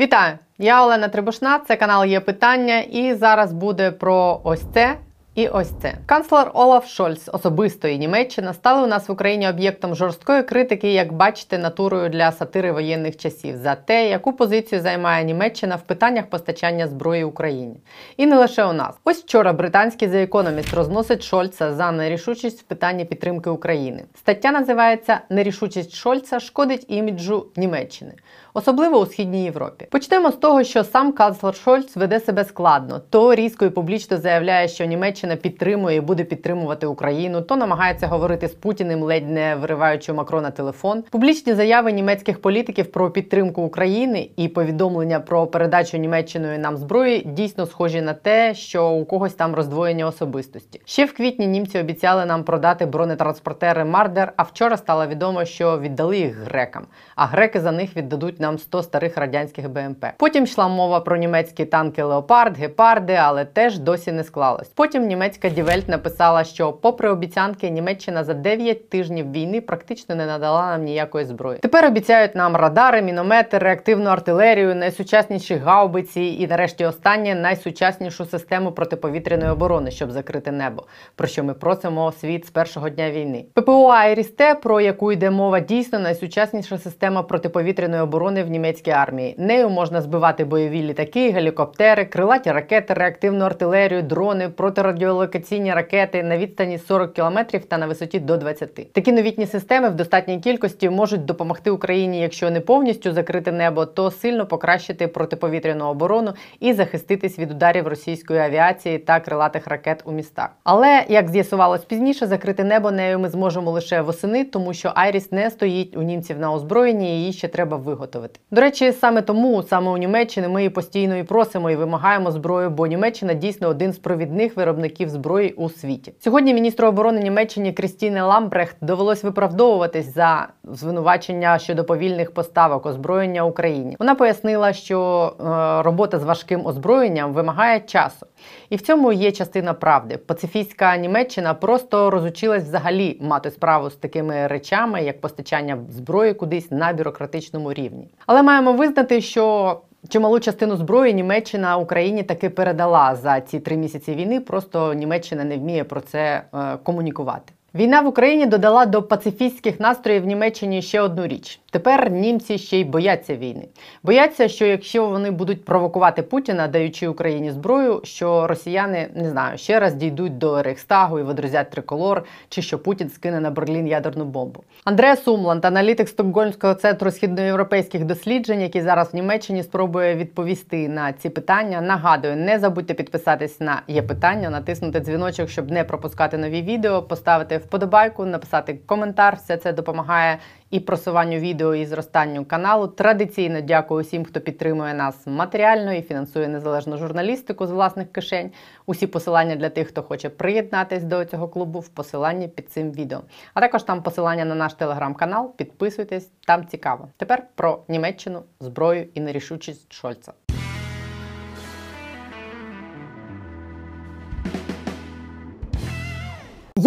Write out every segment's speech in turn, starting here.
Вітаю! Я Олена Трибушна, це канал Є Питання, і зараз буде про ось це. І ось це канцлер Олаф Шольц особистої Німеччини стали у нас в Україні об'єктом жорсткої критики, як бачите, натурою для сатири воєнних часів за те, яку позицію займає Німеччина в питаннях постачання зброї Україні. І не лише у нас. Ось вчора британський The Economist розносить Шольца за нерішучість в питанні підтримки України. Стаття називається Нерішучість Шольца шкодить іміджу Німеччини особливо у східній Європі. Почнемо з того, що сам канцлер Шольц веде себе складно, то різко і публічно заявляє, що Німеччина підтримує і буде підтримувати Україну, то намагається говорити з Путіним, ледь не вириваючи Макрона телефон. Публічні заяви німецьких політиків про підтримку України і повідомлення про передачу Німеччиною нам зброї дійсно схожі на те, що у когось там роздвоєння особистості. Ще в квітні німці обіцяли нам продати бронетранспортери Мардер. А вчора стало відомо, що віддали їх грекам, а греки за них віддадуть нам нам 100 старих радянських БМП. Потім йшла мова про німецькі танки Леопард, Гепарди, але теж досі не склалось. Потім німецька Дівельт написала, що, попри обіцянки, Німеччина за 9 тижнів війни практично не надала нам ніякої зброї. Тепер обіцяють нам радари, міномети, реактивну артилерію, найсучасніші гаубиці і, нарешті, останнє найсучаснішу систему протиповітряної оборони, щоб закрити небо. Про що ми просимо світ з першого дня війни. ППО Айрісте, про яку йде мова, дійсно найсучасніша система протиповітряної оборони оборони в німецькій армії. Нею можна збивати бойові літаки, гелікоптери, крилаті ракети, реактивну артилерію, дрони, протирадіолокаційні ракети на відстані 40 км та на висоті до 20. Такі новітні системи в достатній кількості можуть допомогти Україні, якщо не повністю закрити небо, то сильно покращити протиповітряну оборону і захиститись від ударів російської авіації та крилатих ракет у містах. Але як з'ясувалось пізніше, закрити небо нею ми зможемо лише восени, тому що Айріс не стоїть у німців на озброєнні, її ще треба виготовити ставити. До речі, саме тому саме у Німеччині ми постійно і просимо і вимагаємо зброю, бо Німеччина дійсно один з провідних виробників зброї у світі. Сьогодні міністру оборони Німеччини Крістіне Ламбрехт довелось виправдовуватись за звинувачення щодо повільних поставок озброєння Україні. Вона пояснила, що е, робота з важким озброєнням вимагає часу, і в цьому є частина правди. Пацифістська Німеччина просто розучилась взагалі мати справу з такими речами, як постачання зброї кудись на бюрократичному рівні. Але маємо визнати, що чималу частину зброї Німеччина Україні таки передала за ці три місяці війни. Просто Німеччина не вміє про це е, комунікувати. Війна в Україні додала до пацифістських настроїв в Німеччині ще одну річ. Тепер німці ще й бояться війни. Бояться, що якщо вони будуть провокувати Путіна, даючи Україні зброю, що росіяни не знаю ще раз дійдуть до Рейхстагу і водрузять триколор, чи що Путін скине на Берлін ядерну бомбу. Андреа Сумланд, аналітик Стокгольмського центру східноєвропейських досліджень, який зараз в Німеччині спробує відповісти на ці питання. Нагадую, не забудьте підписатись на є питання, натиснути дзвіночок, щоб не пропускати нові відео, поставити вподобайку, написати коментар. Все це допомагає і просуванню відео і зростанню каналу. Традиційно дякую усім, хто підтримує нас матеріально і фінансує незалежну журналістику з власних кишень. Усі посилання для тих, хто хоче приєднатись до цього клубу, в посиланні під цим відео. А також там посилання на наш телеграм-канал. Підписуйтесь, там цікаво. Тепер про Німеччину, зброю і нерішучість Шольца.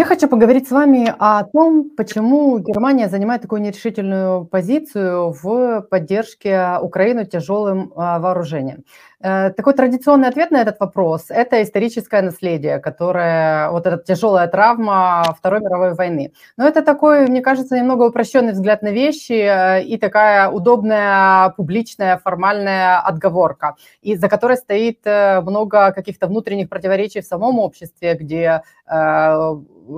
Я хочу поговорить с вами о том, почему Германия занимает такую нерешительную позицию в поддержке Украины тяжелым а, вооружением. Э, такой традиционный ответ на этот вопрос – это историческое наследие, которое, вот эта тяжелая травма Второй мировой войны. Но это такой, мне кажется, немного упрощенный взгляд на вещи э, и такая удобная публичная формальная отговорка, и за которой стоит э, много каких-то внутренних противоречий в самом обществе, где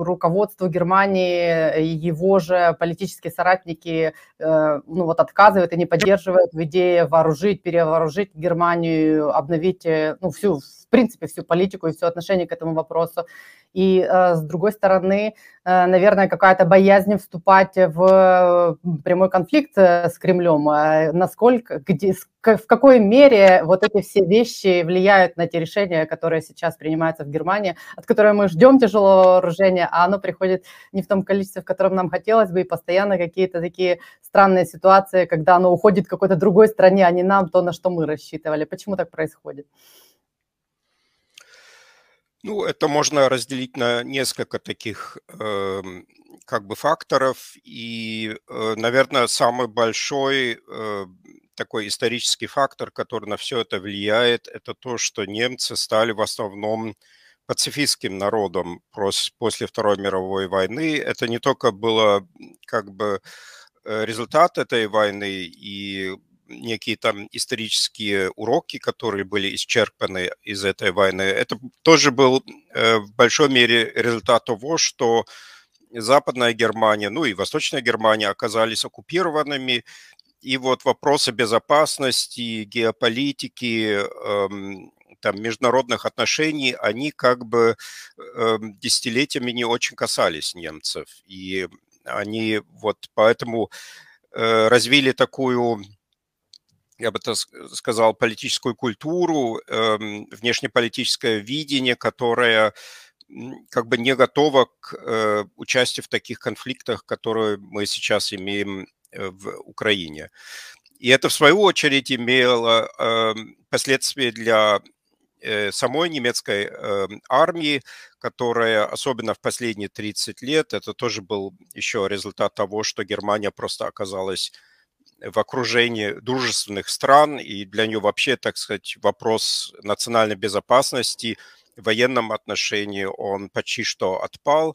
руководство Германии, его же политические соратники э, ну вот отказывают и не поддерживают в идее вооружить, перевооружить Германию, обновить э, ну, всю, принципе, всю политику и все отношение к этому вопросу. И э, с другой стороны, э, наверное, какая-то боязнь вступать в прямой конфликт э, с Кремлем. Насколько, где, в какой мере вот эти все вещи влияют на те решения, которые сейчас принимаются в Германии, от которых мы ждем тяжелого вооружения, а оно приходит не в том количестве, в котором нам хотелось бы, и постоянно какие-то такие странные ситуации, когда оно уходит какой-то другой стране, а не нам, то, на что мы рассчитывали. Почему так происходит? Ну, это можно разделить на несколько таких э, как бы факторов. И, э, наверное, самый большой э, такой исторический фактор, который на все это влияет, это то, что немцы стали в основном пацифистским народом после Второй мировой войны. Это не только было как бы э, результат этой войны и некие там исторические уроки, которые были исчерпаны из этой войны, это тоже был э, в большой мере результат того, что Западная Германия, ну и Восточная Германия оказались оккупированными, и вот вопросы безопасности, геополитики, эм, там, международных отношений, они как бы э, десятилетиями не очень касались немцев. И они вот поэтому э, развили такую я бы так сказал, политическую культуру, э, внешнеполитическое видение, которое как бы не готово к э, участию в таких конфликтах, которые мы сейчас имеем э, в Украине. И это, в свою очередь, имело э, последствия для э, самой немецкой э, армии, которая, особенно в последние 30 лет, это тоже был еще результат того, что Германия просто оказалась в окружении дружественных стран, и для нее вообще, так сказать, вопрос национальной безопасности в военном отношении, он почти что отпал.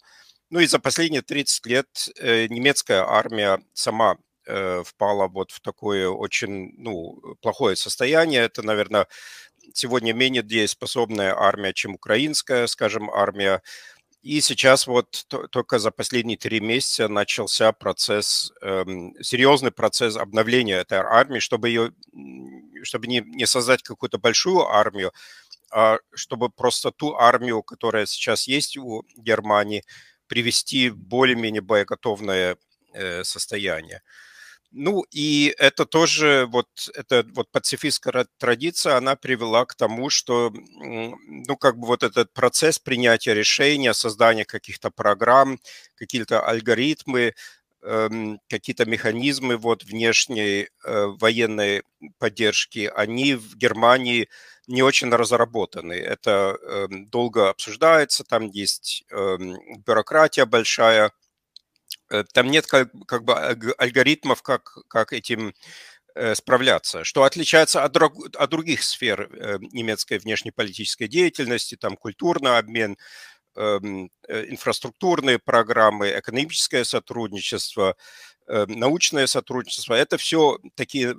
Ну и за последние 30 лет э, немецкая армия сама э, впала вот в такое очень ну, плохое состояние. Это, наверное, сегодня менее дееспособная армия, чем украинская, скажем, армия. И сейчас вот только за последние три месяца начался процесс, эм, серьезный процесс обновления этой армии, чтобы ее, чтобы не, не создать какую-то большую армию, а чтобы просто ту армию, которая сейчас есть у Германии, привести в более-менее боеготовное э, состояние. Ну и это тоже вот эта вот пацифистская традиция, она привела к тому, что ну как бы вот этот процесс принятия решения, создания каких-то программ, какие-то алгоритмы, эм, какие-то механизмы вот внешней э, военной поддержки, они в Германии не очень разработаны. Это эм, долго обсуждается, там есть эм, бюрократия большая, там нет как, как бы алгоритмов, как, как этим э, справляться, что отличается от, друг, от других сфер э, немецкой внешнеполитической деятельности, там культурный обмен, эм, инфраструктурные программы, экономическое сотрудничество, научное сотрудничество. Это все такие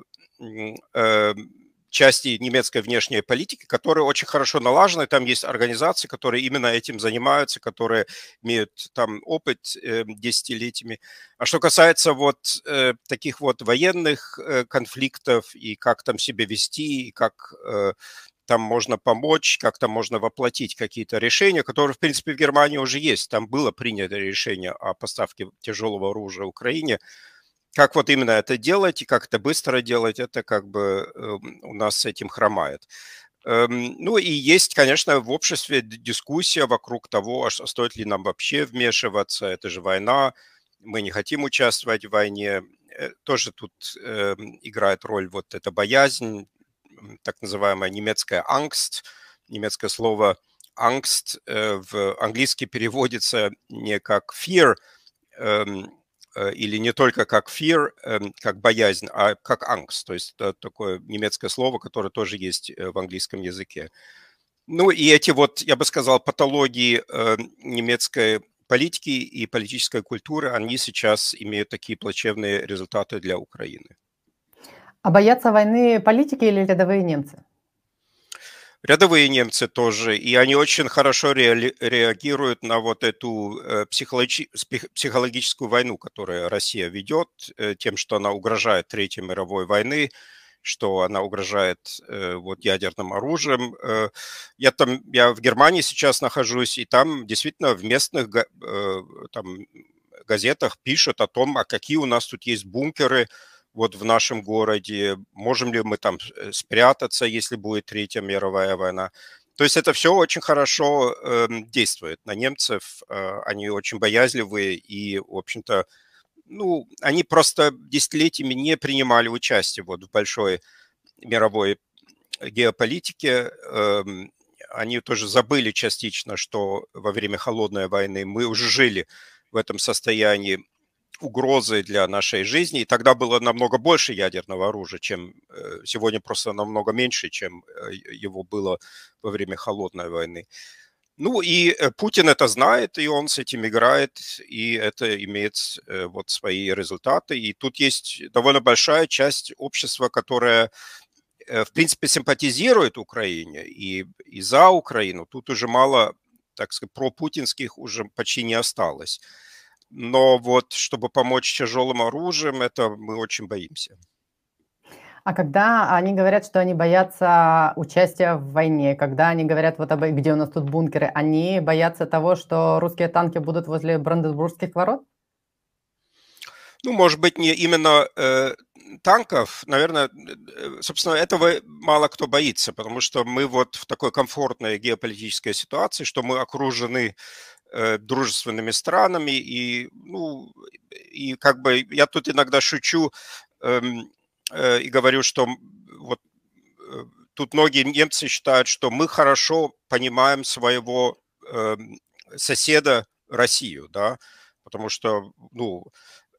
части немецкой внешней политики, которые очень хорошо налажены. Там есть организации, которые именно этим занимаются, которые имеют там опыт э, десятилетиями. А что касается вот э, таких вот военных э, конфликтов и как там себя вести, и как э, там можно помочь, как там можно воплотить какие-то решения, которые, в принципе, в Германии уже есть. Там было принято решение о поставке тяжелого оружия Украине – как вот именно это делать и как это быстро делать, это как бы эм, у нас с этим хромает. Эм, ну и есть, конечно, в обществе дискуссия вокруг того, а стоит ли нам вообще вмешиваться, это же война, мы не хотим участвовать в войне. Э, тоже тут эм, играет роль вот эта боязнь, так называемая немецкая Angst, немецкое слово Angst э, в английский переводится не как fear, или не только как fear, эм, как боязнь, а как angst. То есть это такое немецкое слово, которое тоже есть э, в английском языке. Ну и эти вот, я бы сказал, патологии э, немецкой политики и политической культуры, они сейчас имеют такие плачевные результаты для Украины. А боятся войны политики или рядовые немцы? Рядовые немцы тоже, и они очень хорошо ре реагируют на вот эту э, психологи психологическую войну, которую Россия ведет, э, тем, что она угрожает Третьей мировой войны, что она угрожает э, вот ядерным оружием. Я там, я в Германии сейчас нахожусь, и там действительно в местных там, газетах пишут о том, а какие у нас тут есть бункеры, вот в нашем городе, можем ли мы там э, спрятаться, если будет Третья мировая война. То есть это все очень хорошо э, действует на немцев, э, они очень боязливые и, в общем-то, ну, они просто десятилетиями не принимали участие вот в большой мировой геополитике. Э, они тоже забыли частично, что во время холодной войны мы уже жили в этом состоянии угрозой для нашей жизни. И тогда было намного больше ядерного оружия, чем сегодня просто намного меньше, чем его было во время холодной войны. Ну и Путин это знает, и он с этим играет, и это имеет вот свои результаты. И тут есть довольно большая часть общества, которая в принципе, симпатизирует Украине и, и за Украину. Тут уже мало так сказать, пропутинских уже почти не осталось. Но вот, чтобы помочь тяжелым оружием, это мы очень боимся. А когда они говорят, что они боятся участия в войне, когда они говорят, вот об, где у нас тут бункеры, они боятся того, что русские танки будут возле Бранденбургских ворот? Ну, может быть, не именно э, танков, наверное, э, собственно, этого мало кто боится, потому что мы вот в такой комфортной геополитической ситуации, что мы окружены э, дружественными странами, и, ну, и как бы я тут иногда шучу э, э, и говорю, что вот э, тут многие немцы считают, что мы хорошо понимаем своего э, соседа Россию, да, потому что, ну,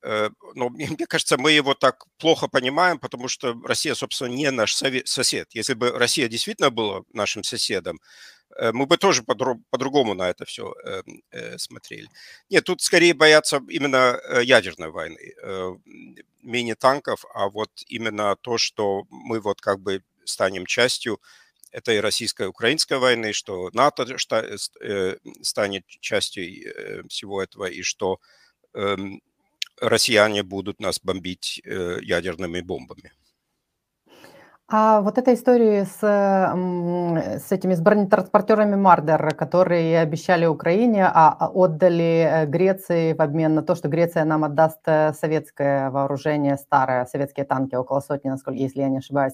Э, но мне кажется, мы его так плохо понимаем, потому что Россия, собственно, не наш сосед. Если бы Россия действительно была нашим соседом, э, мы бы тоже по-другому на это все эм, э, смотрели. Нет, тут скорее боятся именно ядерной войны, менее танков, а вот именно то, что мы вот как бы станем частью этой российско-украинской войны, что НАТО станет частью всего этого, и что эм, россияне будут нас бомбить э, ядерными бомбами. А вот эта история с, с этими с бронетранспортерами Мардер, которые обещали Украине, а, а отдали э, Греции в обмен на то, что Греция нам отдаст э, советское вооружение, старое, советские танки, около сотни, насколько, если я не ошибаюсь.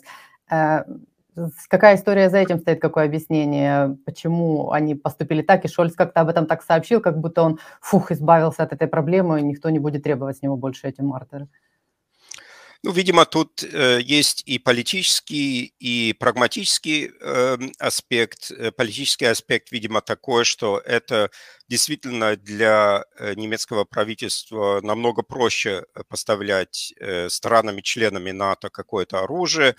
Какая история за этим стоит, какое объяснение, почему они поступили так, и Шольц как-то об этом так сообщил, как будто он, фух, избавился от этой проблемы, и никто не будет требовать с него больше эти мартеры. Ну, видимо, тут э, есть и политический, и прагматический эм, э, аспект. Политический аспект, видимо, такой, что это действительно для э, немецкого правительства намного проще поставлять э, странами-членами НАТО какое-то оружие,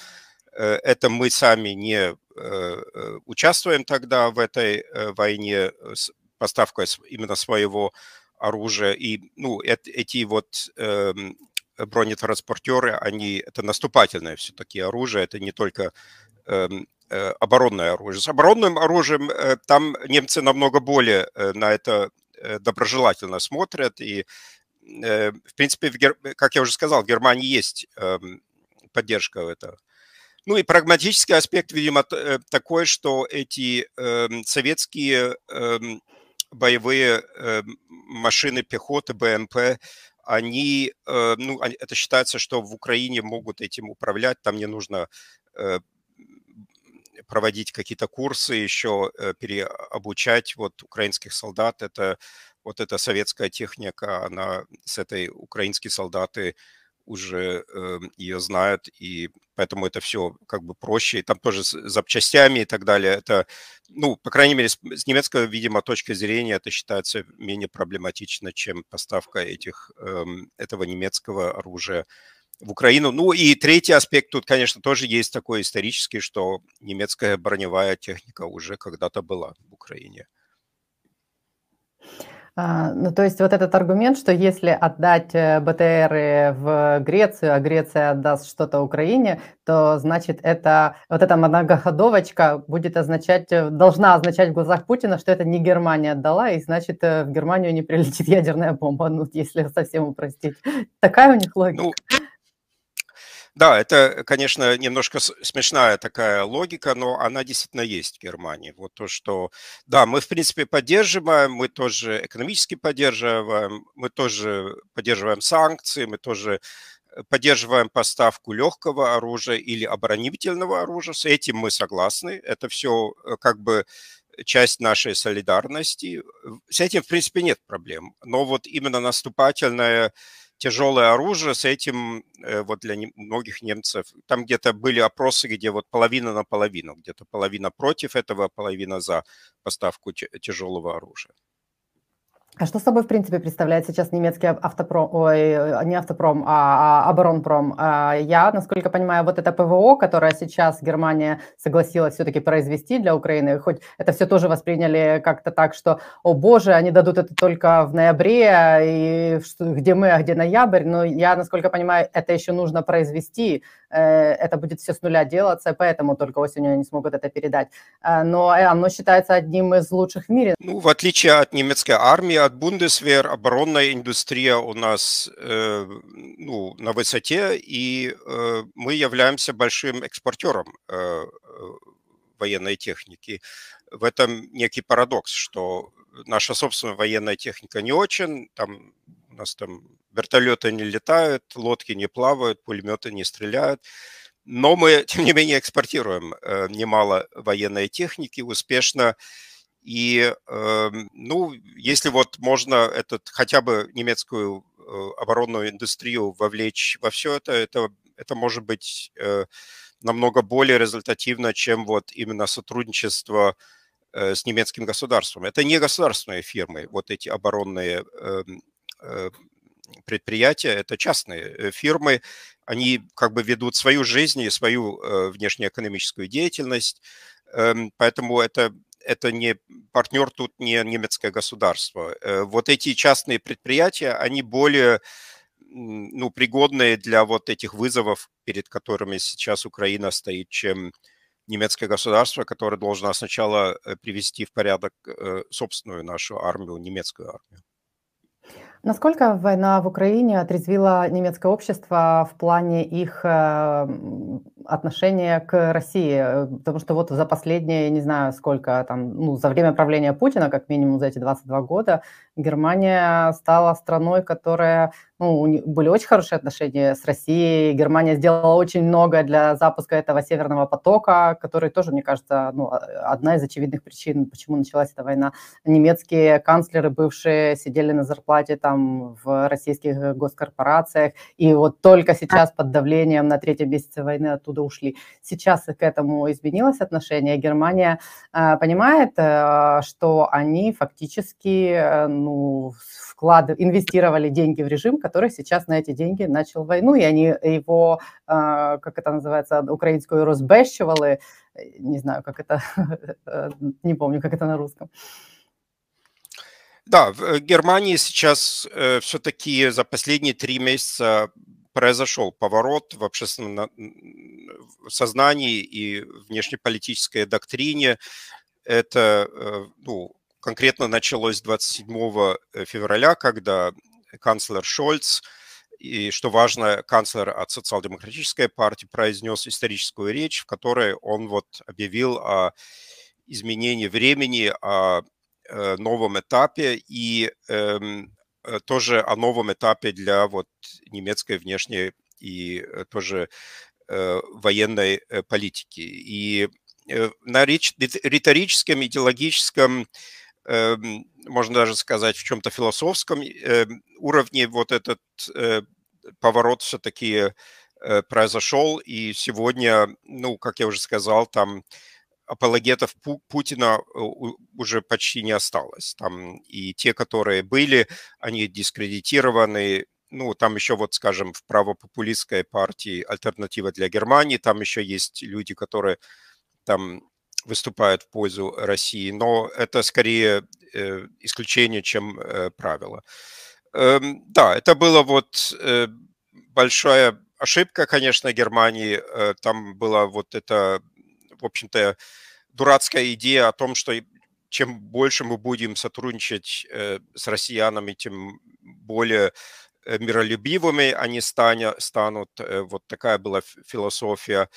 Э, это мы сами не э, э, участвуем тогда в этой войне с поставкой именно своего оружия. И ну, эти вот эм, бронетранспортеры, они, это наступательное все-таки оружие, это не только эм, оборонное оружие. С оборонным оружием там немцы намного более на это доброжелательно смотрят. И, в принципе, как я уже сказал, в Германии есть эм, поддержка этого ну и прагматический аспект, видимо, э, такой, что эти э, советские э, боевые э, машины пехоты, БМП, они, э, ну, это считается, что в Украине могут этим управлять, там не нужно э, проводить какие-то курсы, еще э, переобучать вот украинских солдат. Это вот эта советская техника, она с этой украинские солдаты уже э, ее знают, и поэтому это все как бы проще. И там тоже с запчастями и так далее. Это, ну, по крайней мере, с, с немецкой, видимо, точки зрения это считается менее проблематично, чем поставка этих, э, этого немецкого оружия в Украину. Ну и третий аспект тут, конечно, тоже есть такой исторический, что немецкая броневая техника уже когда-то была в Украине. А, ну, то есть вот этот аргумент, что если отдать э, БТРы в Грецию, а Греция отдаст что-то Украине, то значит это вот эта многоходовочка будет означать, э, должна означать в глазах Путина, что это не Германия отдала, и значит э, в Германию не прилетит ядерная бомба, ну, если совсем упростить. Такая у них логика. Ну, да, это, конечно, немножко смешная такая логика, но она действительно есть в Германии. Вот то, что, да, мы, в принципе, поддерживаем, мы тоже экономически поддерживаем, мы тоже поддерживаем санкции, мы тоже э, поддерживаем поставку легкого оружия или оборонительного оружия. С этим мы согласны. Это все э, как бы часть нашей солидарности. С этим, в принципе, нет проблем. Но вот именно наступательная тяжелое оружие, с этим э, вот для многих немцев, там где-то были опросы, где вот половина на половину, где-то половина против этого, половина за поставку тяжелого оружия. А что собой, в принципе, представляет сейчас немецкий автопром, ой, не автопром, а, а оборонпром? А, я, насколько понимаю, вот это ПВО, которое сейчас Германия согласилась все-таки произвести для Украины, хоть это все тоже восприняли как-то так, что, о боже, они дадут это только в ноябре, и где мы, а где ноябрь, но я, насколько понимаю, это еще нужно произвести, э, это будет все с нуля делаться, поэтому только осенью они смогут это передать. А, но оно считается одним из лучших в мире. Ну, в отличие от немецкой армии, от Бундесвер оборонная индустрия у нас э, ну, на высоте, и э, мы являемся большим экспортером э, военной техники. В этом некий парадокс, что наша собственная военная техника не очень, там у нас там вертолеты не летают, лодки не плавают, пулеметы не стреляют, но мы, тем не менее, экспортируем э, немало военной техники успешно, и, эм, ну, если вот можно этот, хотя бы немецкую э, оборонную индустрию вовлечь во все это, это, это может быть э, намного более результативно, чем вот именно сотрудничество э, с немецким государством. Это не государственные фирмы, вот эти оборонные эм, предприятия, это частные фирмы, они как бы ведут свою жизнь и свою внешнеэкономическую деятельность, эм, поэтому это это не партнер тут не немецкое государство. Э, вот эти частные предприятия, они более ну, пригодные для вот этих вызовов, перед которыми сейчас Украина стоит, чем немецкое государство, которое должно сначала э, привести в порядок э, собственную нашу армию, немецкую армию. Насколько война в Украине отрезвила немецкое общество в плане их отношения к России? Потому что вот за последние, не знаю, сколько там, ну, за время правления Путина, как минимум за эти 22 года, Германия стала страной, которая ну, были очень хорошие отношения с Россией. Германия сделала очень много для запуска этого северного потока, который тоже, мне кажется, ну, одна из очевидных причин, почему началась эта война. Немецкие канцлеры бывшие сидели на зарплате там в российских госкорпорациях, и вот только сейчас под давлением на третьем месяце войны оттуда ушли. Сейчас к этому изменилось отношение. Германия э, понимает, э, что они фактически э, ну, вклад, инвестировали деньги в режим, который сейчас на эти деньги начал войну, и они его, а, как это называется, украинскую розбещивали, не знаю, как это, не помню, как это на русском. Да, в э, Германии сейчас э, все-таки за последние три месяца произошел поворот в общественном сознании и внешнеполитической доктрине. Это э, ну, конкретно началось 27 э, февраля, когда канцлер Шольц и, что важно, канцлер от социал-демократической партии произнес историческую речь, в которой он вот объявил о изменении времени, о э, новом этапе и эм, э, тоже о новом этапе для вот немецкой внешней и тоже военной политики. И на риторическом, идеологическом можно даже сказать, в чем-то философском эм, уровне вот этот э, поворот все-таки э, произошел, и сегодня, ну, как я уже сказал, там апологетов Путина э, уже почти не осталось. Там и те, которые были, они дискредитированы. Ну, там еще вот, скажем, в правопопулистской партии «Альтернатива для Германии», там еще есть люди, которые там выступают в пользу России, но это скорее э, исключение, чем э, правило. Эм, да, это было вот э, большая ошибка, конечно, Германии. Там была вот эта, в общем-то, дурацкая идея о том, что чем больше мы будем сотрудничать с россиянами, тем более миролюбивыми они станут. Вот такая была философия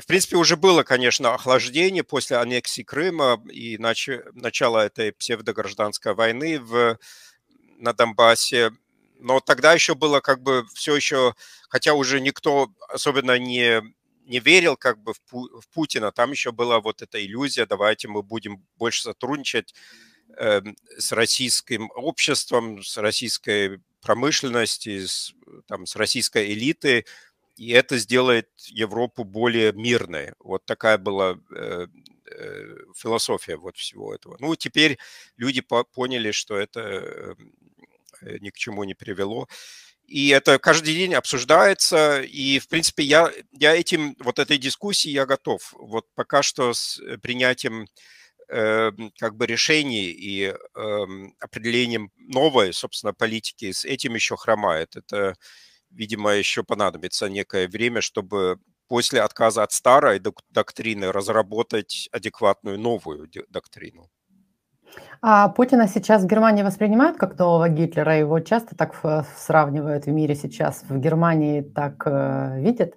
в принципе, уже было, конечно, охлаждение после аннексии Крыма и нач... начала этой псевдогражданской войны в... на Донбассе. Но тогда еще было как бы все еще, хотя уже никто особенно не, не верил как бы в, Пу... в Путина, там еще была вот эта иллюзия, давайте мы будем больше сотрудничать э, с российским обществом, с российской промышленностью, с, там, с российской элитой, и это сделает Европу более мирной. Вот такая была э, философия вот всего этого. Ну, теперь люди поняли, что это ни к чему не привело. И это каждый день обсуждается, и, в принципе, я, я этим, вот этой дискуссии я готов. Вот пока что с принятием э, как бы решений и э, определением новой, собственно, политики с этим еще хромает. Это, видимо, еще понадобится некое время, чтобы после отказа от старой доктрины разработать адекватную новую доктрину. А Путина сейчас в Германии воспринимают как нового Гитлера? Его часто так сравнивают в мире сейчас. В Германии так э, видят?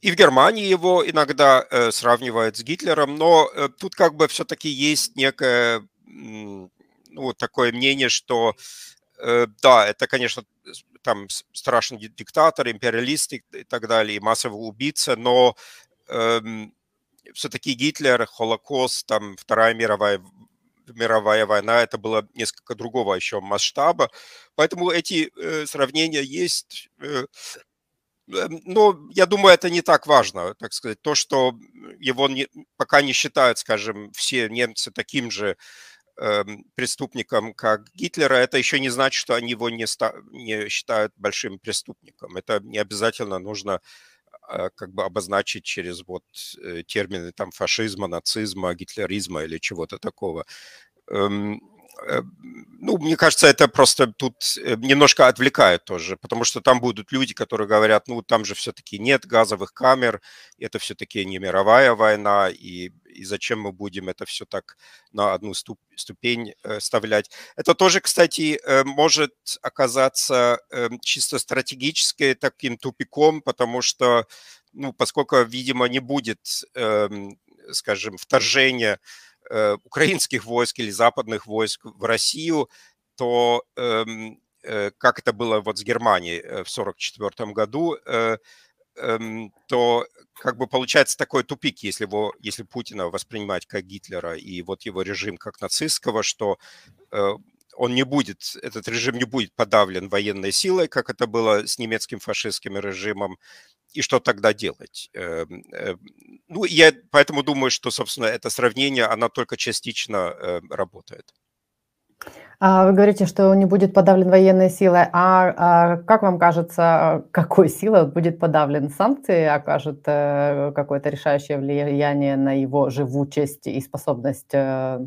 И в Германии его иногда э, сравнивают с Гитлером, но э, тут как бы все-таки есть некое ну, такое мнение, что э, да, это, конечно, там страшный диктатор, империалист и, так далее, и массовый убийца, но э, все-таки Гитлер, Холокост, там Вторая мировая мировая война, это было несколько другого еще масштаба. Поэтому эти э, сравнения есть. Э, э, но я думаю, это не так важно, так сказать. То, что его не, пока не считают, скажем, все немцы таким же преступником, как Гитлера, это еще не значит, что они его не, ста, не считают большим преступником. Это не обязательно нужно а, как бы обозначить через вот э, термины там фашизма, нацизма, гитлеризма или чего-то такого. Э, ну, мне кажется, это просто тут э, немножко отвлекает тоже, потому что там будут люди, которые говорят, ну, там же все-таки нет газовых камер, это все-таки не мировая война, и, и зачем мы будем это все так на одну ступ, ступень э, вставлять. Это тоже, кстати, может оказаться эм, чисто стратегически таким тупиком, потому что, ну, поскольку, видимо, не будет, эм, скажем, вторжения Э, украинских войск или западных войск в Россию, то эм, э, как это было вот с Германией э, в 1944 году, эм, то как бы получается такой тупик, если, его, если Путина воспринимать как Гитлера и вот его режим как нацистского, что он не будет, этот режим не будет подавлен военной силой, как это было с немецким фашистским режимом, и что тогда делать? Эм, эм, ну, я поэтому думаю, что, собственно, это сравнение, оно только частично э, работает. А вы говорите, что не будет подавлен военной силой. А, а как вам кажется, какой силой будет подавлен? Санкции окажут э, какое-то решающее влияние на его живучесть и способность э,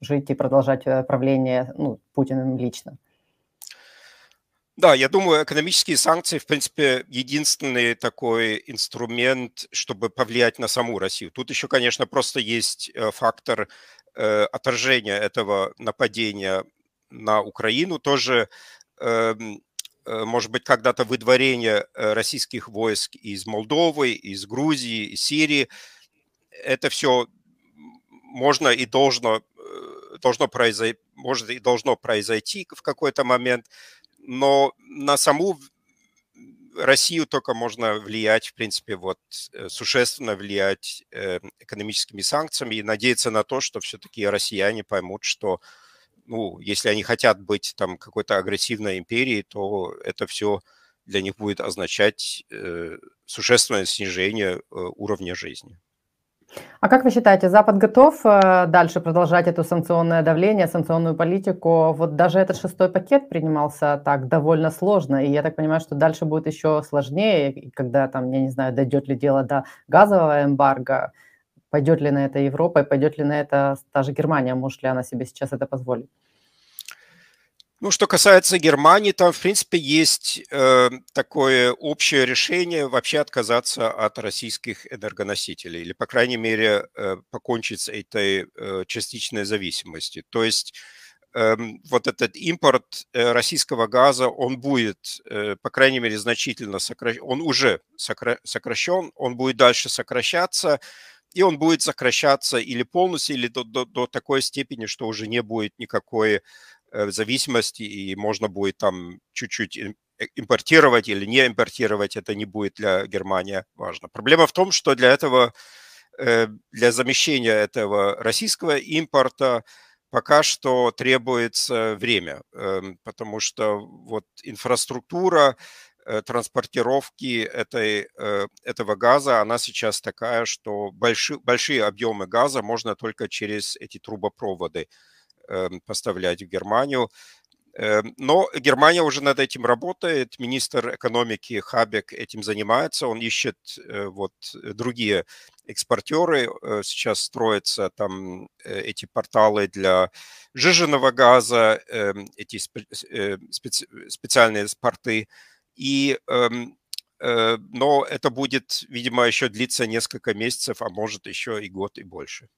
жить и продолжать правление ну, Путиным лично? Да, я думаю, экономические санкции, в принципе, единственный такой инструмент, чтобы повлиять на саму Россию. Тут еще, конечно, просто есть э, фактор э, отражения этого нападения на Украину. Тоже, эм, э, может быть, когда-то выдворение э, российских войск из Молдовы, из Грузии, из Сирии. Это все можно и должно, э, должно произойти, может и должно произойти в какой-то момент – но на саму Россию только можно влиять, в принципе, вот э, существенно влиять э, экономическими санкциями и надеяться на то, что все-таки россияне поймут, что, ну, если они хотят быть там какой-то агрессивной империей, то это все для них будет означать э, существенное снижение уровня жизни. А как вы считаете, Запад готов э, дальше продолжать это санкционное давление, санкционную политику? Вот даже этот шестой пакет принимался так довольно сложно, и я так понимаю, что дальше будет еще сложнее, когда там, я не знаю, дойдет ли дело до газового эмбарго, пойдет ли на это Европа, пойдет ли на это та же Германия, может ли она себе сейчас это позволить? Ну, что касается Германии, там, в принципе, есть э, такое общее решение вообще отказаться от российских энергоносителей, или, по крайней мере, э, покончить с этой э, частичной зависимостью. То есть э, вот этот импорт э, российского газа, он будет, э, по крайней мере, значительно сокращен, он уже сокра- сокращен, он будет дальше сокращаться, и он будет сокращаться или полностью, или до, до, до такой степени, что уже не будет никакой Э, зависимости, и можно будет там чуть-чуть э, импортировать или не импортировать, это не будет для Германии важно. Проблема в том, что для этого, э, для замещения этого российского импорта пока что требуется время, эм, потому что вот инфраструктура, транспортировки этой, этого газа, она сейчас такая, что большие, большие объемы газа можно только через эти трубопроводы поставлять в Германию. Эм, но Германия уже над этим работает. Министр экономики Хабек этим занимается. Он ищет э, вот другие экспортеры. Э, сейчас строятся там э, эти порталы для жиженного газа, эм, эти специальные порты. И эм, но это будет, видимо, еще длиться несколько месяцев, а может еще и год и больше.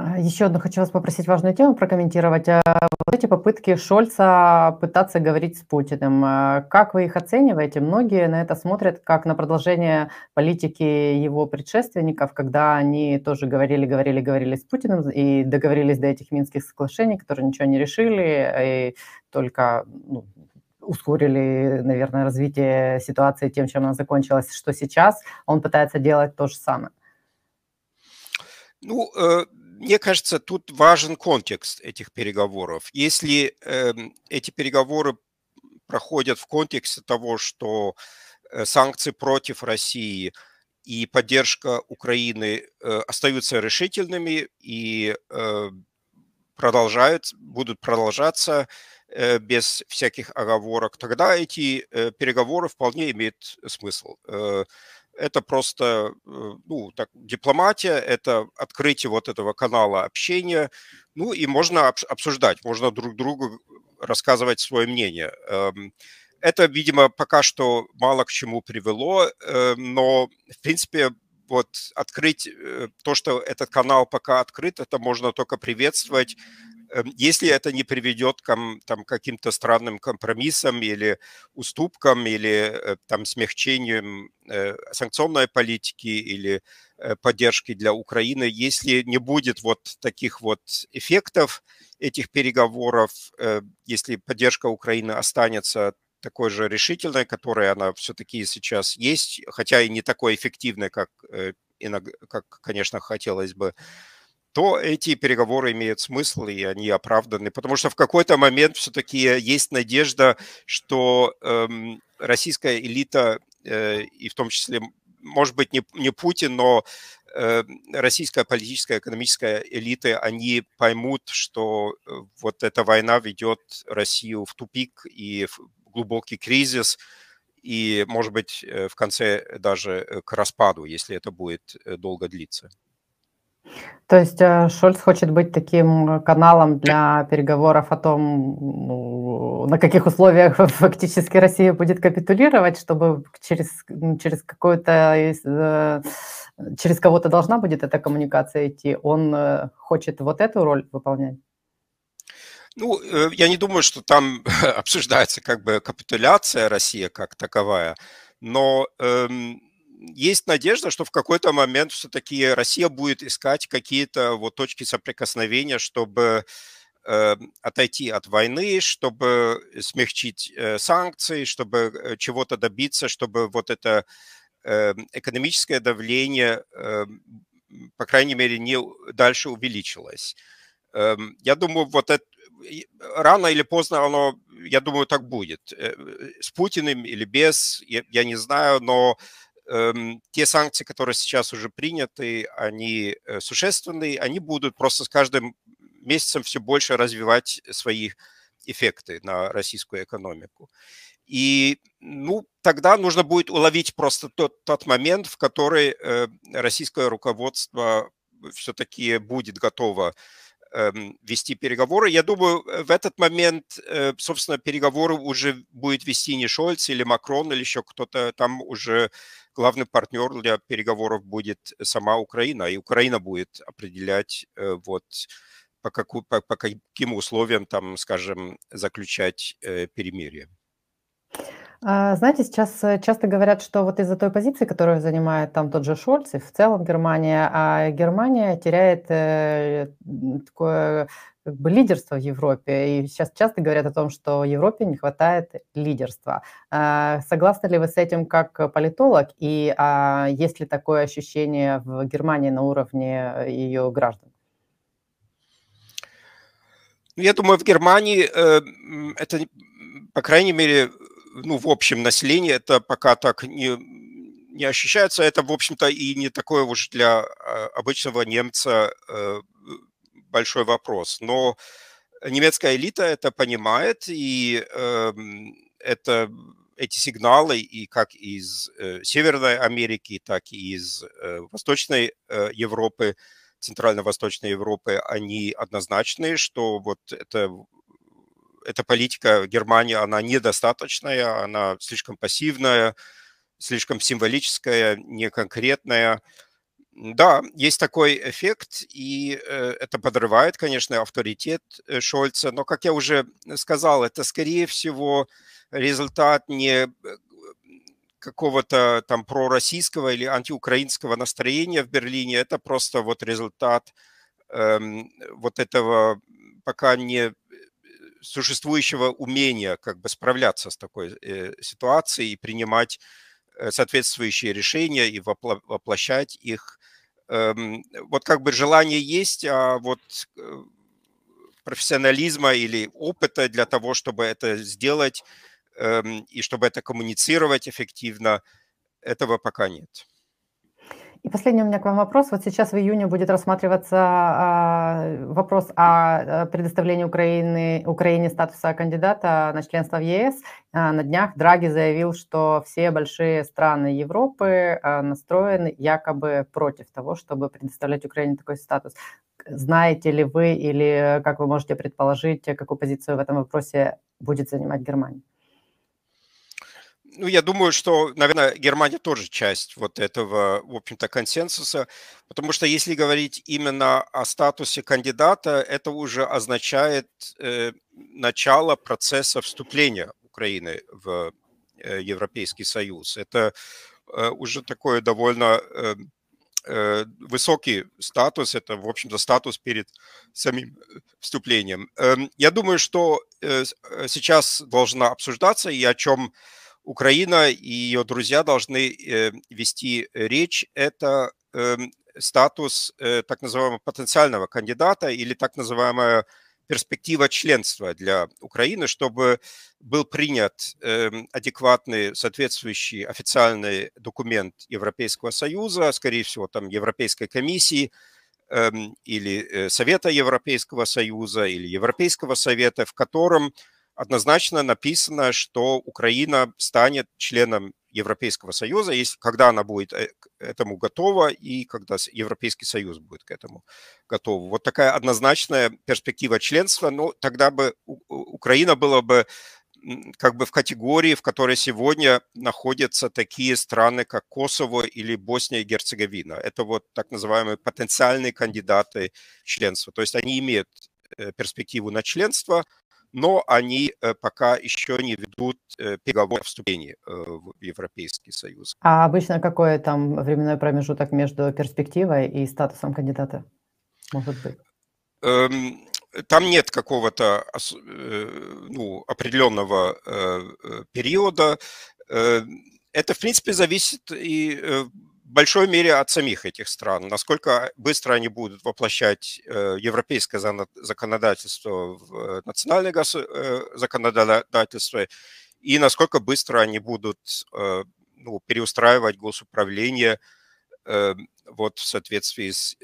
А, еще одну хочу вас попросить важную тему прокомментировать. А, вот эти попытки Шольца пытаться говорить с Путиным. А, как вы их оцениваете? Многие на это смотрят как на продолжение политики его предшественников, когда они тоже говорили, говорили, говорили с Путиным и договорились до этих Минских соглашений, которые ничего не решили, и только ну, ускорили, наверное, развитие ситуации тем, чем она закончилась, что сейчас он пытается делать то же самое. Ну, э, мне кажется, тут важен контекст этих переговоров. Если э, эти переговоры проходят в контексте того, что э, санкции против России и поддержка Украины э, остаются решительными и э, продолжают, будут продолжаться без всяких оговорок, тогда эти переговоры вполне имеют смысл. Это просто э, ну, так, дипломатия, это открытие вот этого канала общения, ну и можно обсуждать, можно друг другу рассказывать свое мнение. Эм, это, видимо, пока что мало к чему привело, э, но, в принципе, вот открыть э, то, что этот канал пока открыт, это можно только приветствовать. Эм, если это не приведет к там, каким-то странным компромиссам или уступкам, или э, там, смягчением э, санкционной политики или э, поддержки для Украины, если не будет вот таких вот эффектов этих переговоров, если поддержка Украины останется такой же решительной, которая она все-таки сейчас есть, хотя и не такой эффективной, как, как конечно, хотелось бы, то эти переговоры имеют смысл, и они оправданы, потому что в какой-то момент все-таки есть надежда, что эм, российская элита, э, и в том числе, может быть, не, не Путин, но э, российская политическая, экономическая элита, они поймут, что э, вот эта война ведет Россию в тупик и в глубокий кризис, и, может быть, э, в конце даже к распаду, если это будет долго длиться. То есть э, Шольц хочет быть таким каналом для переговоров о том, ну, на каких условиях фактически Россия будет капитулировать, чтобы через, через какое-то э, через кого-то должна будет эта коммуникация идти. Он э, хочет вот эту роль выполнять. Ну, я не думаю, что там обсуждается как бы капитуляция России как таковая, но эм, есть надежда, что в какой-то момент все-таки Россия будет искать какие-то вот точки соприкосновения, чтобы э, отойти от войны, чтобы смягчить э, санкции, чтобы э, чего-то добиться, чтобы вот это экономическое давление, по крайней мере, не дальше увеличилось. Я думаю, вот это рано или поздно оно, я думаю, так будет. С Путиным или без, я, не знаю, но те санкции, которые сейчас уже приняты, они э, существенные, они будут просто с каждым месяцем все больше развивать свои эффекты на российскую экономику. И ну, тогда нужно будет уловить просто тот, тот момент, в который э, российское руководство все-таки будет готово Эм, вести переговоры. Я думаю, э, в этот момент, собственно, переговоры уже будет вести не Шольц или Макрон или еще кто-то. Там уже главный партнер для переговоров будет сама Украина, и Украина будет определять э, вот по, каку, по, по каким условиям там, скажем, заключать перемирие. А, знаете, сейчас э, часто говорят, что вот из-за той позиции, которую занимает там тот же Шольц и в целом Германия, а Германия теряет э, такое как бы лидерство в Европе. И сейчас часто говорят о том, что Европе не хватает лидерства. А, согласны ли вы с этим как политолог? И а, есть ли такое ощущение в Германии на уровне ее граждан? Ну, я думаю, в Германии э, это, по крайней мере, ну, в общем населении это пока так не, не ощущается. Это, в общем-то, и не такое уж для обычного немца большой вопрос. Но немецкая элита это понимает, и э, это, эти сигналы, и как из э, Северной Америки, так и из э, Восточной э, Европы, Центрально-Восточной Европы, они однозначные, что вот это, эта политика Германии, она недостаточная, она слишком пассивная, слишком символическая, неконкретная, да, есть такой эффект, и э, это подрывает, конечно, авторитет э, Шольца, но, как я уже сказал, это, скорее всего, результат не э, какого-то там пророссийского или антиукраинского настроения в Берлине, это просто вот результат эм, вот этого пока не существующего умения как бы справляться с такой э, ситуацией и принимать соответствующие решения и воплощать их Эм, вот как бы желание есть, а вот э, профессионализма или опыта для того, чтобы это сделать эм, и чтобы это коммуницировать эффективно, этого пока нет. И последний у меня к вам вопрос. Вот сейчас в июне будет рассматриваться а, вопрос о предоставлении Украины, Украине статуса кандидата на членство в ЕС. А, на днях Драги заявил, что все большие страны Европы а, настроены якобы против того, чтобы предоставлять Украине такой статус. Знаете ли вы или как вы можете предположить, какую позицию в этом вопросе будет занимать Германия? Ну, я думаю, что, наверное, Германия тоже часть вот этого, в общем-то, консенсуса, потому что если говорить именно о статусе кандидата, это уже означает э, начало процесса вступления Украины в э, Европейский Союз. Это э, уже такой довольно э, э, высокий статус, это, в общем-то, статус перед самим вступлением. Э, я думаю, что э, э, сейчас должна обсуждаться и о чем Украина и ее друзья должны э, вести речь. Это эм, статус э, так называемого потенциального кандидата или так называемая перспектива членства для Украины, чтобы был принят эм, адекватный соответствующий официальный документ Европейского Союза, скорее всего, там Европейской комиссии эм, или э, Совета Европейского Союза или Европейского Совета, в котором однозначно написано, что Украина станет членом Европейского Союза, если, когда она будет э, к этому готова и когда Европейский Союз будет к этому готов. Вот такая однозначная перспектива членства, но тогда бы Украина была бы как бы в категории, в которой сегодня находятся такие страны, как Косово или Босния и Герцеговина. Это вот так называемые потенциальные кандидаты членства. То есть они имеют э, перспективу на членство, но они э, пока еще не ведут э, переговоры о вступлении э, в Европейский Союз. А обычно какой там временной промежуток между перспективой и статусом кандидата может быть? Эм, там нет какого-то ну, определенного периода. Это, в принципе, зависит и большой мере от самих этих стран. Насколько быстро они будут воплощать э, европейское законодательство в э, национальное э, законодательство, и насколько быстро они будут ну, переустраивать госуправление вот в соответствии с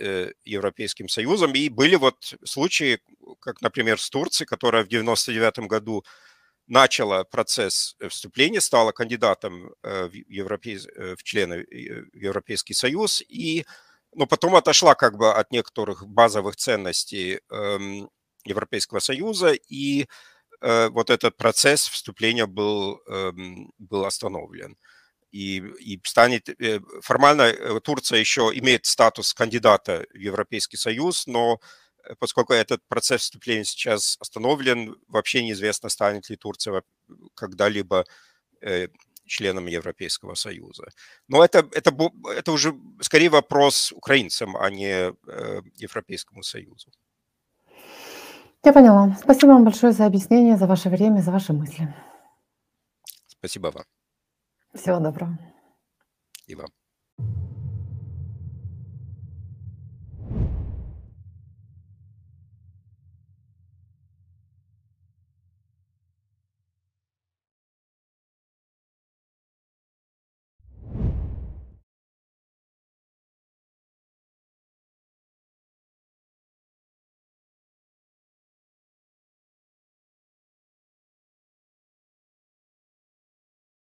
Европейским Союзом. И были вот случаи, как, например, с Турцией, которая в 1999 году начала процесс э, вступления, стала кандидатом э, в, Европей... Э, в члены Европейский Союз, и, но потом отошла как бы от некоторых базовых ценностей эм, Европейского Союза, и вот этот процесс вступления был, эм, был остановлен. И, и станет формально Турция еще имеет статус кандидата в Европейский Союз, но поскольку этот процесс вступления сейчас остановлен, вообще неизвестно, станет ли Турция когда-либо э, членом Европейского Союза. Но это, это, это уже скорее вопрос украинцам, а не э, Европейскому Союзу. Я поняла. Спасибо вам большое за объяснение, за ваше время, за ваши мысли. Спасибо вам. Всего доброго. И вам.